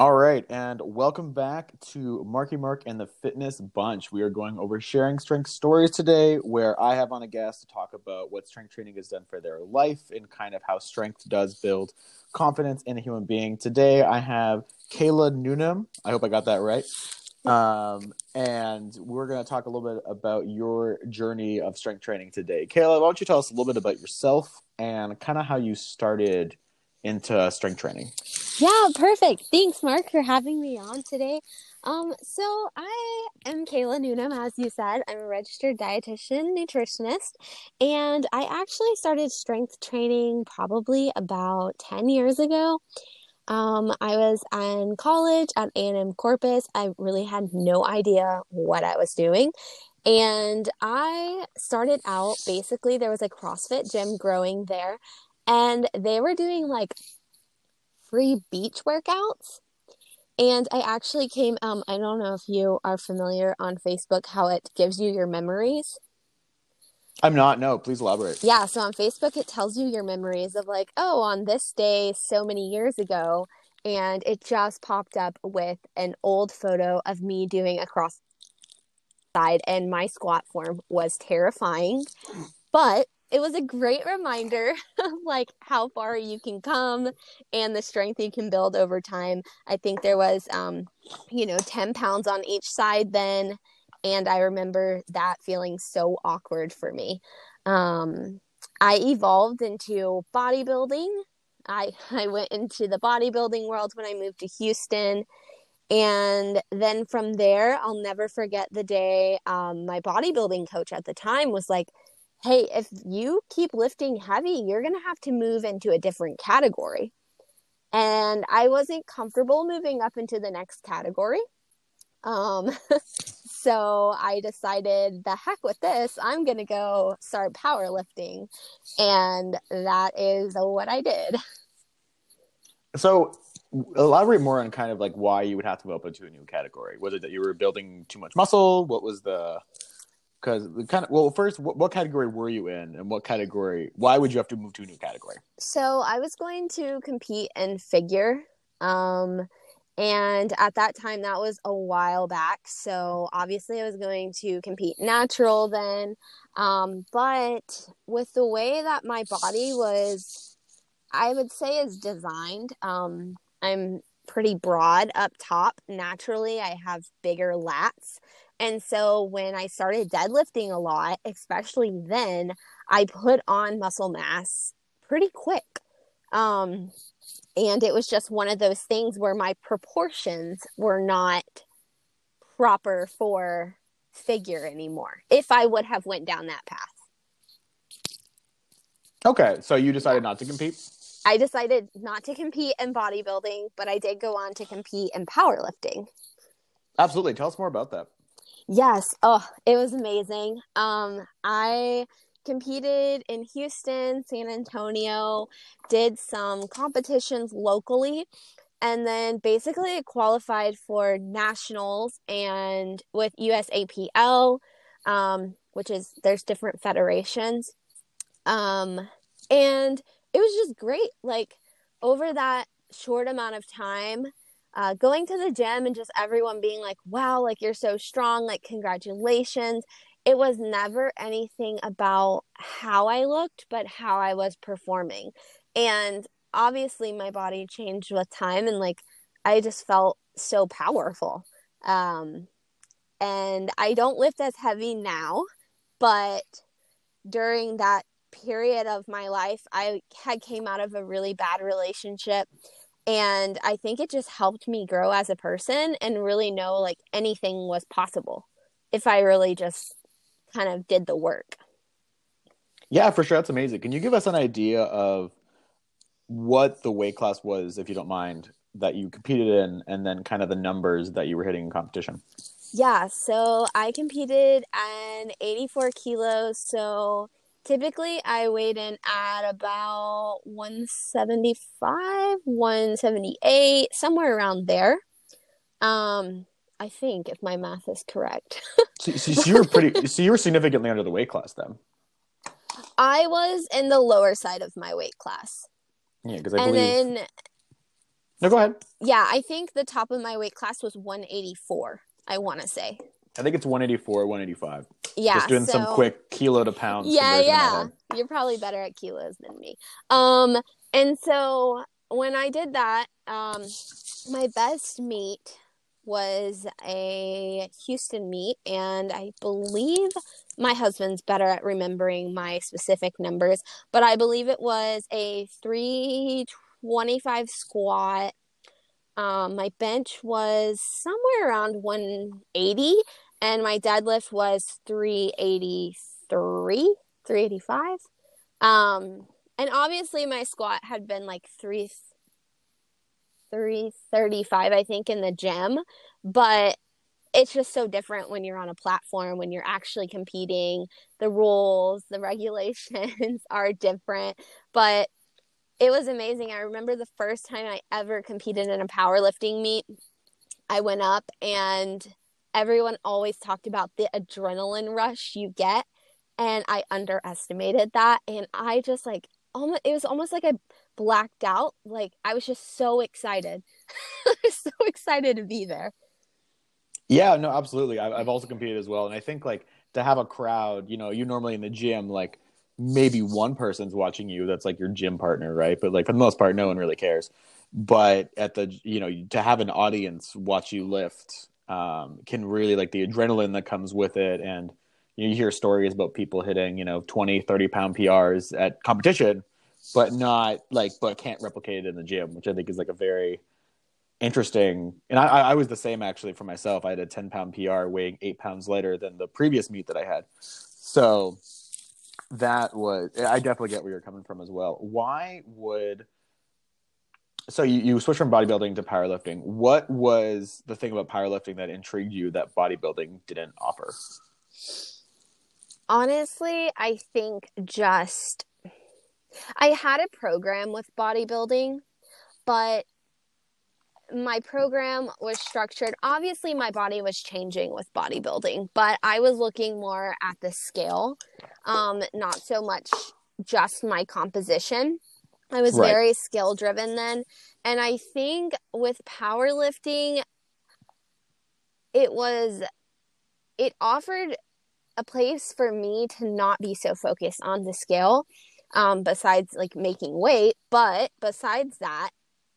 All right, and welcome back to Marky Mark and the Fitness Bunch. We are going over sharing strength stories today, where I have on a guest to talk about what strength training has done for their life and kind of how strength does build confidence in a human being. Today, I have Kayla Noonan. I hope I got that right. Um, and we're going to talk a little bit about your journey of strength training today. Kayla, why don't you tell us a little bit about yourself and kind of how you started into strength training? Yeah, perfect. Thanks, Mark, for having me on today. Um, so I am Kayla Noonan, as you said. I'm a registered dietitian, nutritionist, and I actually started strength training probably about 10 years ago. Um, I was in college at A&M Corpus. I really had no idea what I was doing. And I started out basically, there was a CrossFit gym growing there, and they were doing like free beach workouts. And I actually came, um, I don't know if you are familiar on Facebook how it gives you your memories. I'm not, no, please elaborate. Yeah, so on Facebook, it tells you your memories of like, oh, on this day so many years ago. And it just popped up with an old photo of me doing a cross side, and my squat form was terrifying. But it was a great reminder of like how far you can come and the strength you can build over time. I think there was um, you know, 10 pounds on each side then. And I remember that feeling so awkward for me. Um, I evolved into bodybuilding. I, I went into the bodybuilding world when I moved to Houston. And then from there, I'll never forget the day um, my bodybuilding coach at the time was like, hey, if you keep lifting heavy, you're going to have to move into a different category. And I wasn't comfortable moving up into the next category. Um, so I decided, the heck with this, I'm going to go start powerlifting. And that is what I did. So, elaborate more on kind of like why you would have to move up into a new category. Was it that you were building too much muscle? What was the because the kind of well first what, what, category were you in and what category why would you have to move to a new category? So i was going to compete in figure um and at that time that was a while back so obviously i was going to compete natural then um but with the way that my body was i would say is designed um i'm pretty broad up top. Naturally i have bigger lats and so when I started deadlifting a lot, especially then, I put on muscle mass pretty quick. Um, and it was just one of those things where my proportions were not proper for figure anymore if I would have went down that path. Okay, so you decided not to compete? I decided not to compete in bodybuilding, but I did go on to compete in powerlifting. Absolutely. Tell us more about that. Yes. Oh, it was amazing. Um, I competed in Houston, San Antonio, did some competitions locally, and then basically qualified for nationals and with USAPL, um, which is there's different federations. Um, and it was just great. Like over that short amount of time, uh, going to the gym and just everyone being like, wow, like you're so strong, like congratulations. It was never anything about how I looked, but how I was performing. And obviously, my body changed with time, and like I just felt so powerful. Um, and I don't lift as heavy now, but during that period of my life, I had came out of a really bad relationship and i think it just helped me grow as a person and really know like anything was possible if i really just kind of did the work. Yeah for sure. That's amazing. Can you give us an idea of what the weight class was if you don't mind that you competed in and then kind of the numbers that you were hitting in competition? Yeah so i competed in 84 kilos so typically I weighed in at about 175, 178, somewhere around there. Um, I think if my math is correct. so, so, you were pretty. So you were significantly under the weight class then. I was in the lower side of my weight class. Yeah, because I and believe. then No, go ahead. Yeah, I think the top of my weight class was 184. I want to say. I think it's 184, 185. Yeah, Just doing so, some quick kilo to pounds. Yeah, conversion in my yeah. You're probably better at kilos than me. Um, and so when I did that, um, my best meet was a Houston meet, and I believe my husband's better at remembering my specific numbers, but I believe it was a 325 squat. Um, my bench was somewhere around 180, and my deadlift was 383, 385. Um, and obviously my squat had been like three 335 I think in the gym, but it's just so different when you're on a platform when you're actually competing. The rules, the regulations are different, but it was amazing. I remember the first time I ever competed in a powerlifting meet. I went up and everyone always talked about the adrenaline rush you get and I underestimated that and I just like almost it was almost like I blacked out. Like I was just so excited. So excited to be there. Yeah, no, absolutely. I, I've also competed as well, and I think like to have a crowd, you know, you normally in the gym, like maybe one person's watching you. That's like your gym partner, right? But like for the most part, no one really cares. But at the, you know, to have an audience watch you lift um, can really like the adrenaline that comes with it, and you hear stories about people hitting, you know, 20, 30 pound PRs at competition, but not like, but can't replicate it in the gym, which I think is like a very interesting. And I, I was the same actually for myself. I had a 10 pound PR weighing eight pounds lighter than the previous meet that I had. So that was, I definitely get where you're coming from as well. Why would, so you, you switched from bodybuilding to powerlifting. What was the thing about powerlifting that intrigued you that bodybuilding didn't offer? Honestly, I think just I had a program with bodybuilding, but my program was structured. Obviously, my body was changing with bodybuilding, but I was looking more at the scale, um, not so much just my composition. I was Right. very skill driven then. And I think with powerlifting, it was, it offered a place for me to not be so focused on the scale, um, besides like making weight. But besides that,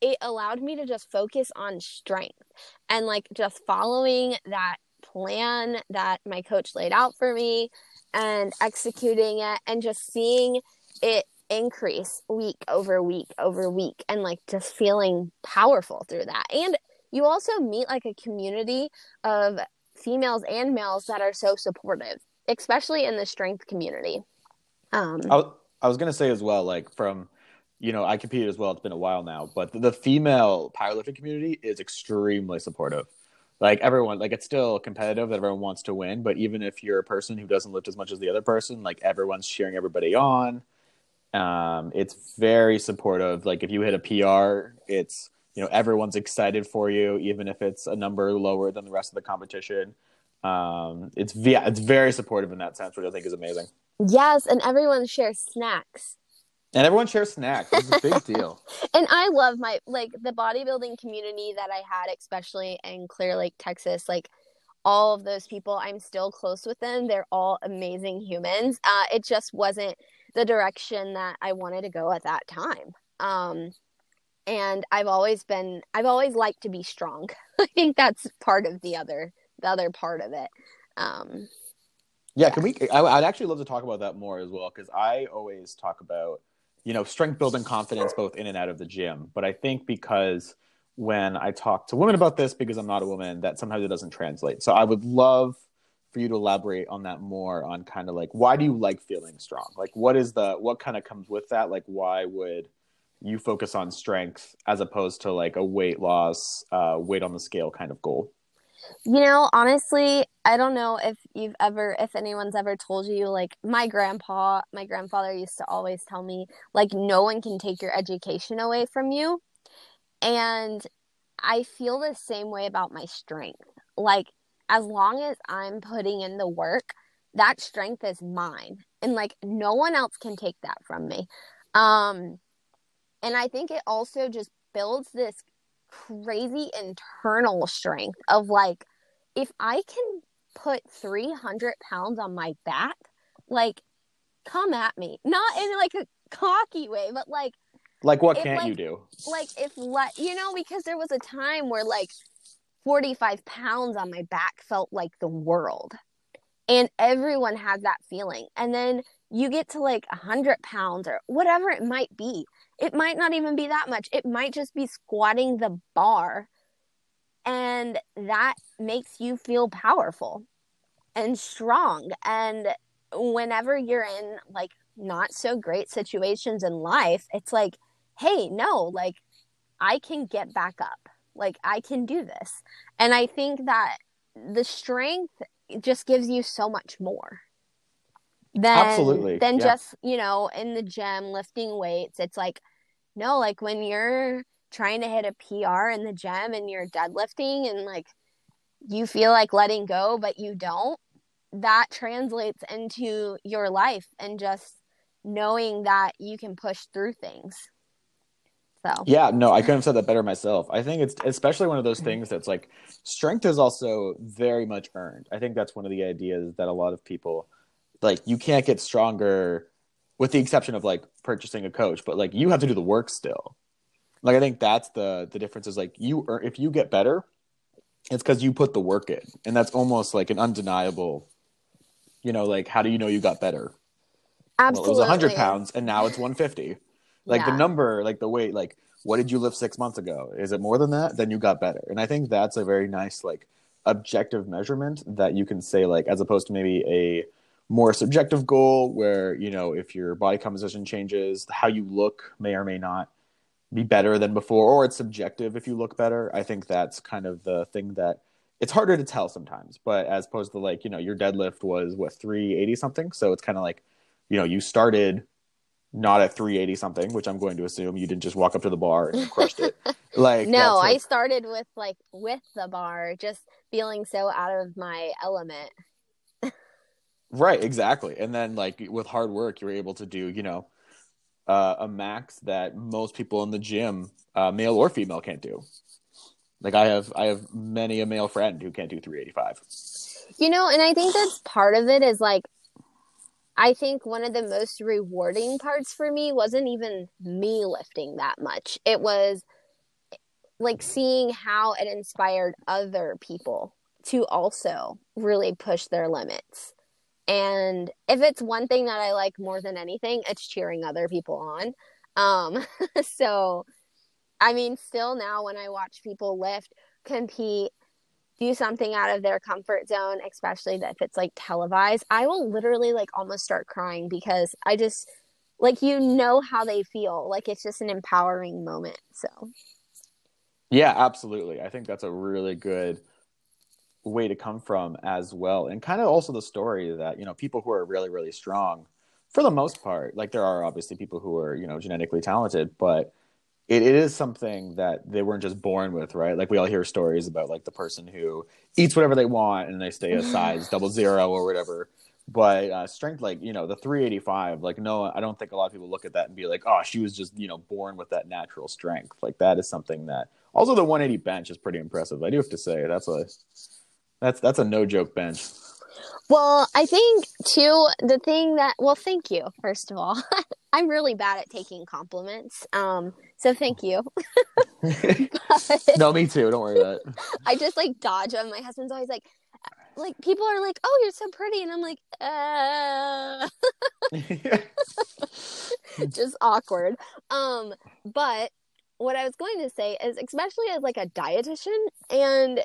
it allowed me to just focus on strength and like just following that plan that my coach laid out for me and executing it and just seeing it increase week over week over week and like just feeling powerful through that. And you also meet like a community of females and males that are so supportive, especially in the strength community. Um, I, was- I was gonna say as well, like from, you know, I competed as well. It's been a while now, but the, the female powerlifting community is extremely supportive. Like everyone, like it's still competitive that everyone wants to win, but even if you're a person who doesn't lift as much as the other person, like everyone's cheering everybody on. Um, it's very supportive. Like if you hit a PR, it's you know everyone's excited for you, even if it's a number lower than the rest of the competition. Um, it's yeah, it's very supportive in that sense, which I think is amazing. yes, and everyone shares snacks. And everyone shares snacks. It's a big deal. and I love my like the bodybuilding community that I had, especially in Clear Lake, Texas. Like all of those people, I'm still close with them. They're all amazing humans. Uh, it just wasn't the direction that I wanted to go at that time. Um, and I've always been, I've always liked to be strong. I think that's part of the other, the other part of it. Um, Yeah, can we? I, I'd actually love to talk about that more as well because I always talk about, you know, strength building confidence both in and out of the gym. But I think because when I talk to women about this, because I'm not a woman, that sometimes it doesn't translate. So I would love for you to elaborate on that more on kind of like why do you like feeling strong? Like what is the what kind of comes with that? Like why would you focus on strength as opposed to like a weight loss, uh, weight on the scale kind of goal? You know, honestly, I don't know if you've ever, if anyone's ever told you, like, my grandpa, my grandfather used to always tell me, like, no one can take your education away from you. And I feel the same way about my strength. Like, as long as I'm putting in the work, that strength is mine. And, like, no one else can take that from me. Um, and I think it also just builds this crazy internal strength of like, if I can put 300 pounds on my back, like, come at me. Not in like a cocky way, but like, like what if, can't like- you do? like if let you know because there was a time where like 45 pounds on my back felt like the world. And everyone has that feeling. And then you get to like 100 pounds or whatever it might be. It might not even be that much. It might just be squatting the bar. And that makes you feel powerful and strong. And whenever you're in like not so great situations in life it's like hey no like i can get back up like i can do this. And i think that the strength just gives you so much more than Absolutely, than yeah. just you know in the gym lifting weights. It's like no like when you're trying to hit a pr in the gym and you're deadlifting and like you feel like letting go but you don't that translates into your life and just knowing that you can push through things so Yeah, no, I couldn't have said that better myself. I think it's especially one of those things that's like strength is also very much earned. I think that's one of the ideas that a lot of people like you can't get stronger with the exception of like purchasing a coach, but like you have to do the work still. Like I think that's the the difference is like you earn, if you get better, it's cuz you put the work in. And that's almost like an undeniable you know, like how do you know you got better? absolutely Well, it was 100 pounds and now it's 150. Like Yeah. the number, like the weight, like what did you lift six months ago? Is it more than that? Then you got better. And I think that's a very nice, like, objective measurement that you can say, like, as opposed to maybe a more subjective goal where, you know, if your body composition changes, how you look may or may not be better than before, or it's subjective if you look better. I think that's kind of the thing that it's harder to tell sometimes. But as opposed to, like, you know, your deadlift was what, 380 something? So it's kind of like, you know, you started not at 380 something, which I'm going to assume you didn't just walk up to the bar and crushed it. Like no i started with like with the bar just feeling so out of my element right, exactly. And then like with hard work, you're able to do, you know, uh, a max that most people in the gym, uh, male or female, can't do. Like I have, I have many a male friend who can't do 385. You know, and I think that's part of it is like I think one of the most rewarding parts for me wasn't even me lifting that much. It was like seeing how it inspired other people to also really push their limits. And if it's one thing that I like more than anything, it's cheering other people on. Um so I mean still now when I watch people lift, compete, do something out of their comfort zone, especially if it's like televised, I will literally like almost start crying because I just like you know how they feel. Like it's just an empowering moment. So Yeah, absolutely. I think that's a really good way to come from as well. And kind of also the story that, you know, people who are really, really strong, for the most part, like there are obviously people who are, you know, genetically talented, but it, it is something that they weren't just born with, right? Like we all hear stories about like the person who eats whatever they want and they stay a size double zero or whatever. But uh, strength, like you know, the 385, like no, I don't think a lot of people look at that and be like, oh, she was just you know born with that natural strength. Like that is something that also the 180 bench is pretty impressive. I do have to say that's a that's that's a no joke bench. Well, I think too the thing that well, thank you first of all. I'm really bad at taking compliments. Um, so thank you. But no, me too. Don't worry about it. I just like dodge them. My husband's always like, like people are like, "Oh, you're so pretty," and I'm like, uh, just awkward. Um, but what I was going to say is, especially as like a dietitian and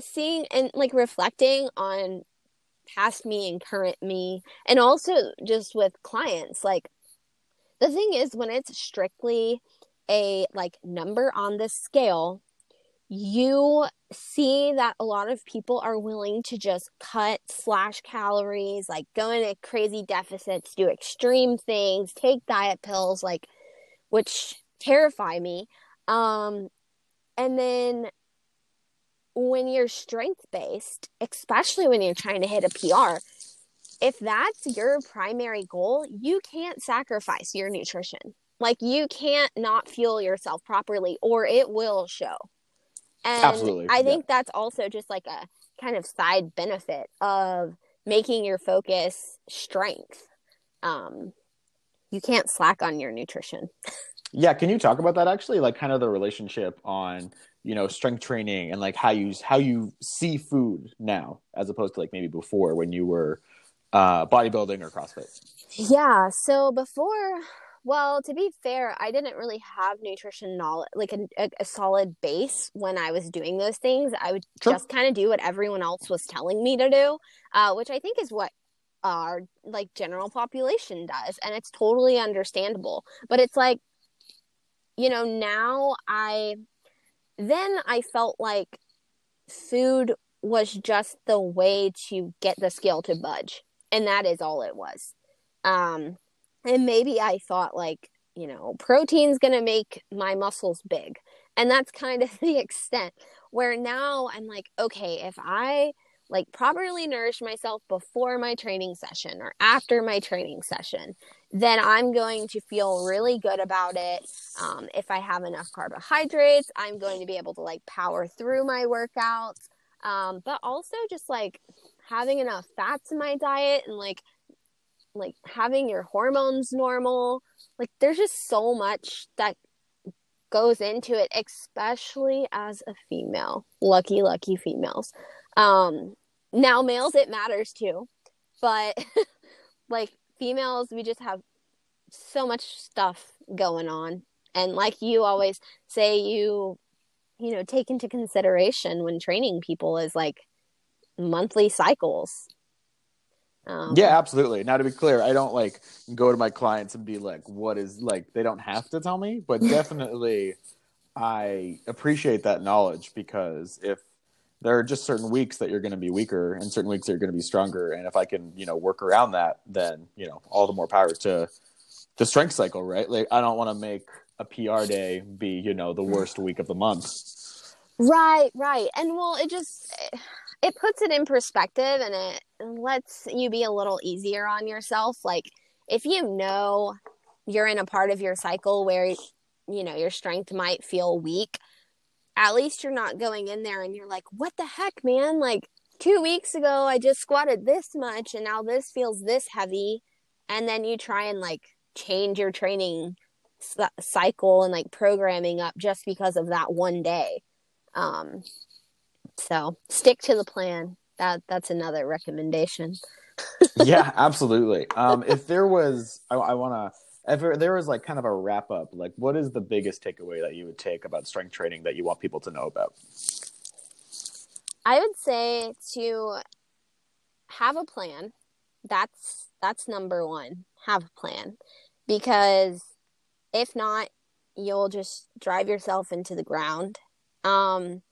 seeing and like reflecting on past me and current me, and also just with clients, like the thing is when it's strictly a like number on the scale you see that a lot of people are willing to just cut slash calories like go into crazy deficits do extreme things take diet pills like which terrify me um and then when you're strength based especially when you're trying to hit a PR if that's your primary goal you can't sacrifice your nutrition Like you can't not fuel yourself properly or it will show. And Absolutely, I yeah. think that's also just like a kind of side benefit of making your focus strength. Um, you can't slack on your nutrition. Yeah, can you talk about that actually? Like kind of the relationship on, you know, strength training and like how you how you see food now as opposed to like maybe before when you were uh bodybuilding or CrossFit. Yeah. So before, well, to be fair, I didn't really have nutrition knowledge, like a, a, a solid base when I was doing those things. I would Sure. just kind of do what everyone else was telling me to do, uh, which I think is what our like general population does, and it's totally understandable. But it's like, you know, now I then I felt like food was just the way to get the scale to budge, and that is all it was. Um, and maybe I thought like, you know, protein's gonna make my muscles big. And that's kind of the extent where now I'm like, okay, if I like properly nourish myself before my training session or after my training session, then I'm going to feel really good about it. Um, if I have enough carbohydrates, I'm going to be able to like power through my workouts. Um, but also just like having enough fats in my diet and like like having your hormones normal like there's just so much that goes into it especially as a female lucky lucky females um now males it matters too but like females we just have so much stuff going on and like you always say you you know take into consideration when training people is like monthly cycles um, Yeah, absolutely. Now to be clear, I don't like go to my clients and be like, what is like they don't have to tell me, but definitely I appreciate that knowledge because if there are just certain weeks that you're going to be weaker and certain weeks that you're going to be stronger and if I can, you know, work around that, then, you know, all the more power to the strength cycle, right? Like I don't want to make a PR day be, you know, the worst week of the month. Right, right. And well, it just it puts it in perspective and it lets you be a little easier on yourself. Like if you know you're in a part of your cycle where you know your strength might feel weak, at least you're not going in there and you're like, "What the heck, man? Like 2 weeks ago I just squatted this much and now this feels this heavy." And then you try and like change your training cycle and like programming up just because of that one day. Um, so stick to the plan. That that's another recommendation. yeah, absolutely. Um, if there was, I, I want to, there, was like kind of a wrap up, like what is the biggest takeaway that you would take about strength training that you want people to know about? I would say to have a plan. That's that's number one. Have a plan because if not, you'll just drive yourself into the ground. Um,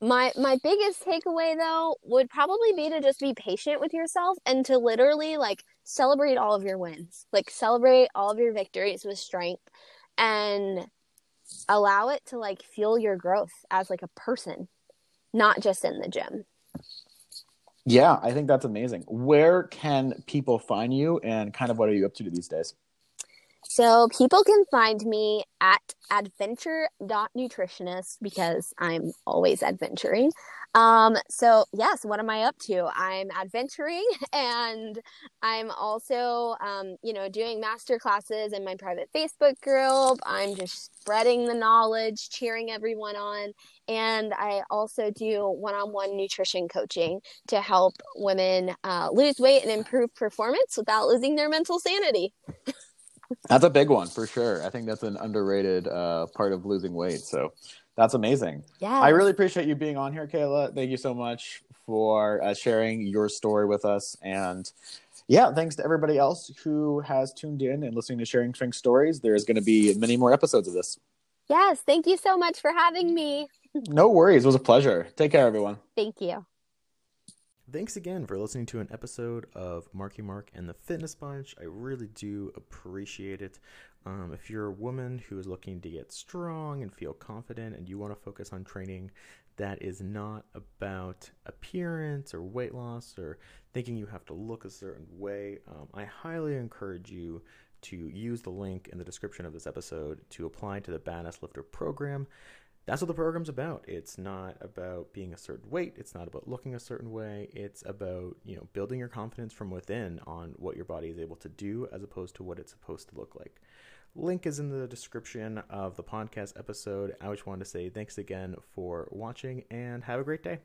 my my biggest takeaway though would probably be to just be patient with yourself and to literally like celebrate all of your wins. Like celebrate all of your victories with strength and allow it to like fuel your growth as like a person, not just in the gym. Yeah, I think that's amazing. Where can people find you and kind of what are you up to these days? So people can find me at adventure.nutritionist because I'm always adventuring. Um, so yes, what am I up to? I'm adventuring and I'm also, um, you know, doing master classes in my private Facebook group. I'm just spreading the knowledge, cheering everyone on. And I also do one-on-one nutrition coaching to help women uh, lose weight and improve performance without losing their mental sanity. That's a big one for sure. I think that's an underrated uh, part of losing weight. So that's amazing. Yeah. I really appreciate you being on here, Kayla. Thank you so much for uh, sharing your story with us. And yeah, thanks to everybody else who has tuned in and listening to Sharing Strength Stories. There's going to be many more episodes of this. Yes, thank you so much for having me. No worries. It was a pleasure. Take care, everyone. Thank you. Thanks again for listening to an episode of Marky Mark and the Fitness Bunch. I really do appreciate it. Um, if you're a woman who is looking to get strong and feel confident and you want to focus on training that is not about appearance or weight loss or thinking you have to look a certain way, um, I highly encourage you to use the link in the description of this episode to apply to the Badass Lifter program. That's what the program's about. It's not about being a certain weight. It's not about looking a certain way. It's about, you know, building your confidence from within on what your body is able to do as opposed to what it's supposed to look like. Link is in the description of the podcast episode. I just wanted to say thanks again for watching and have a great day.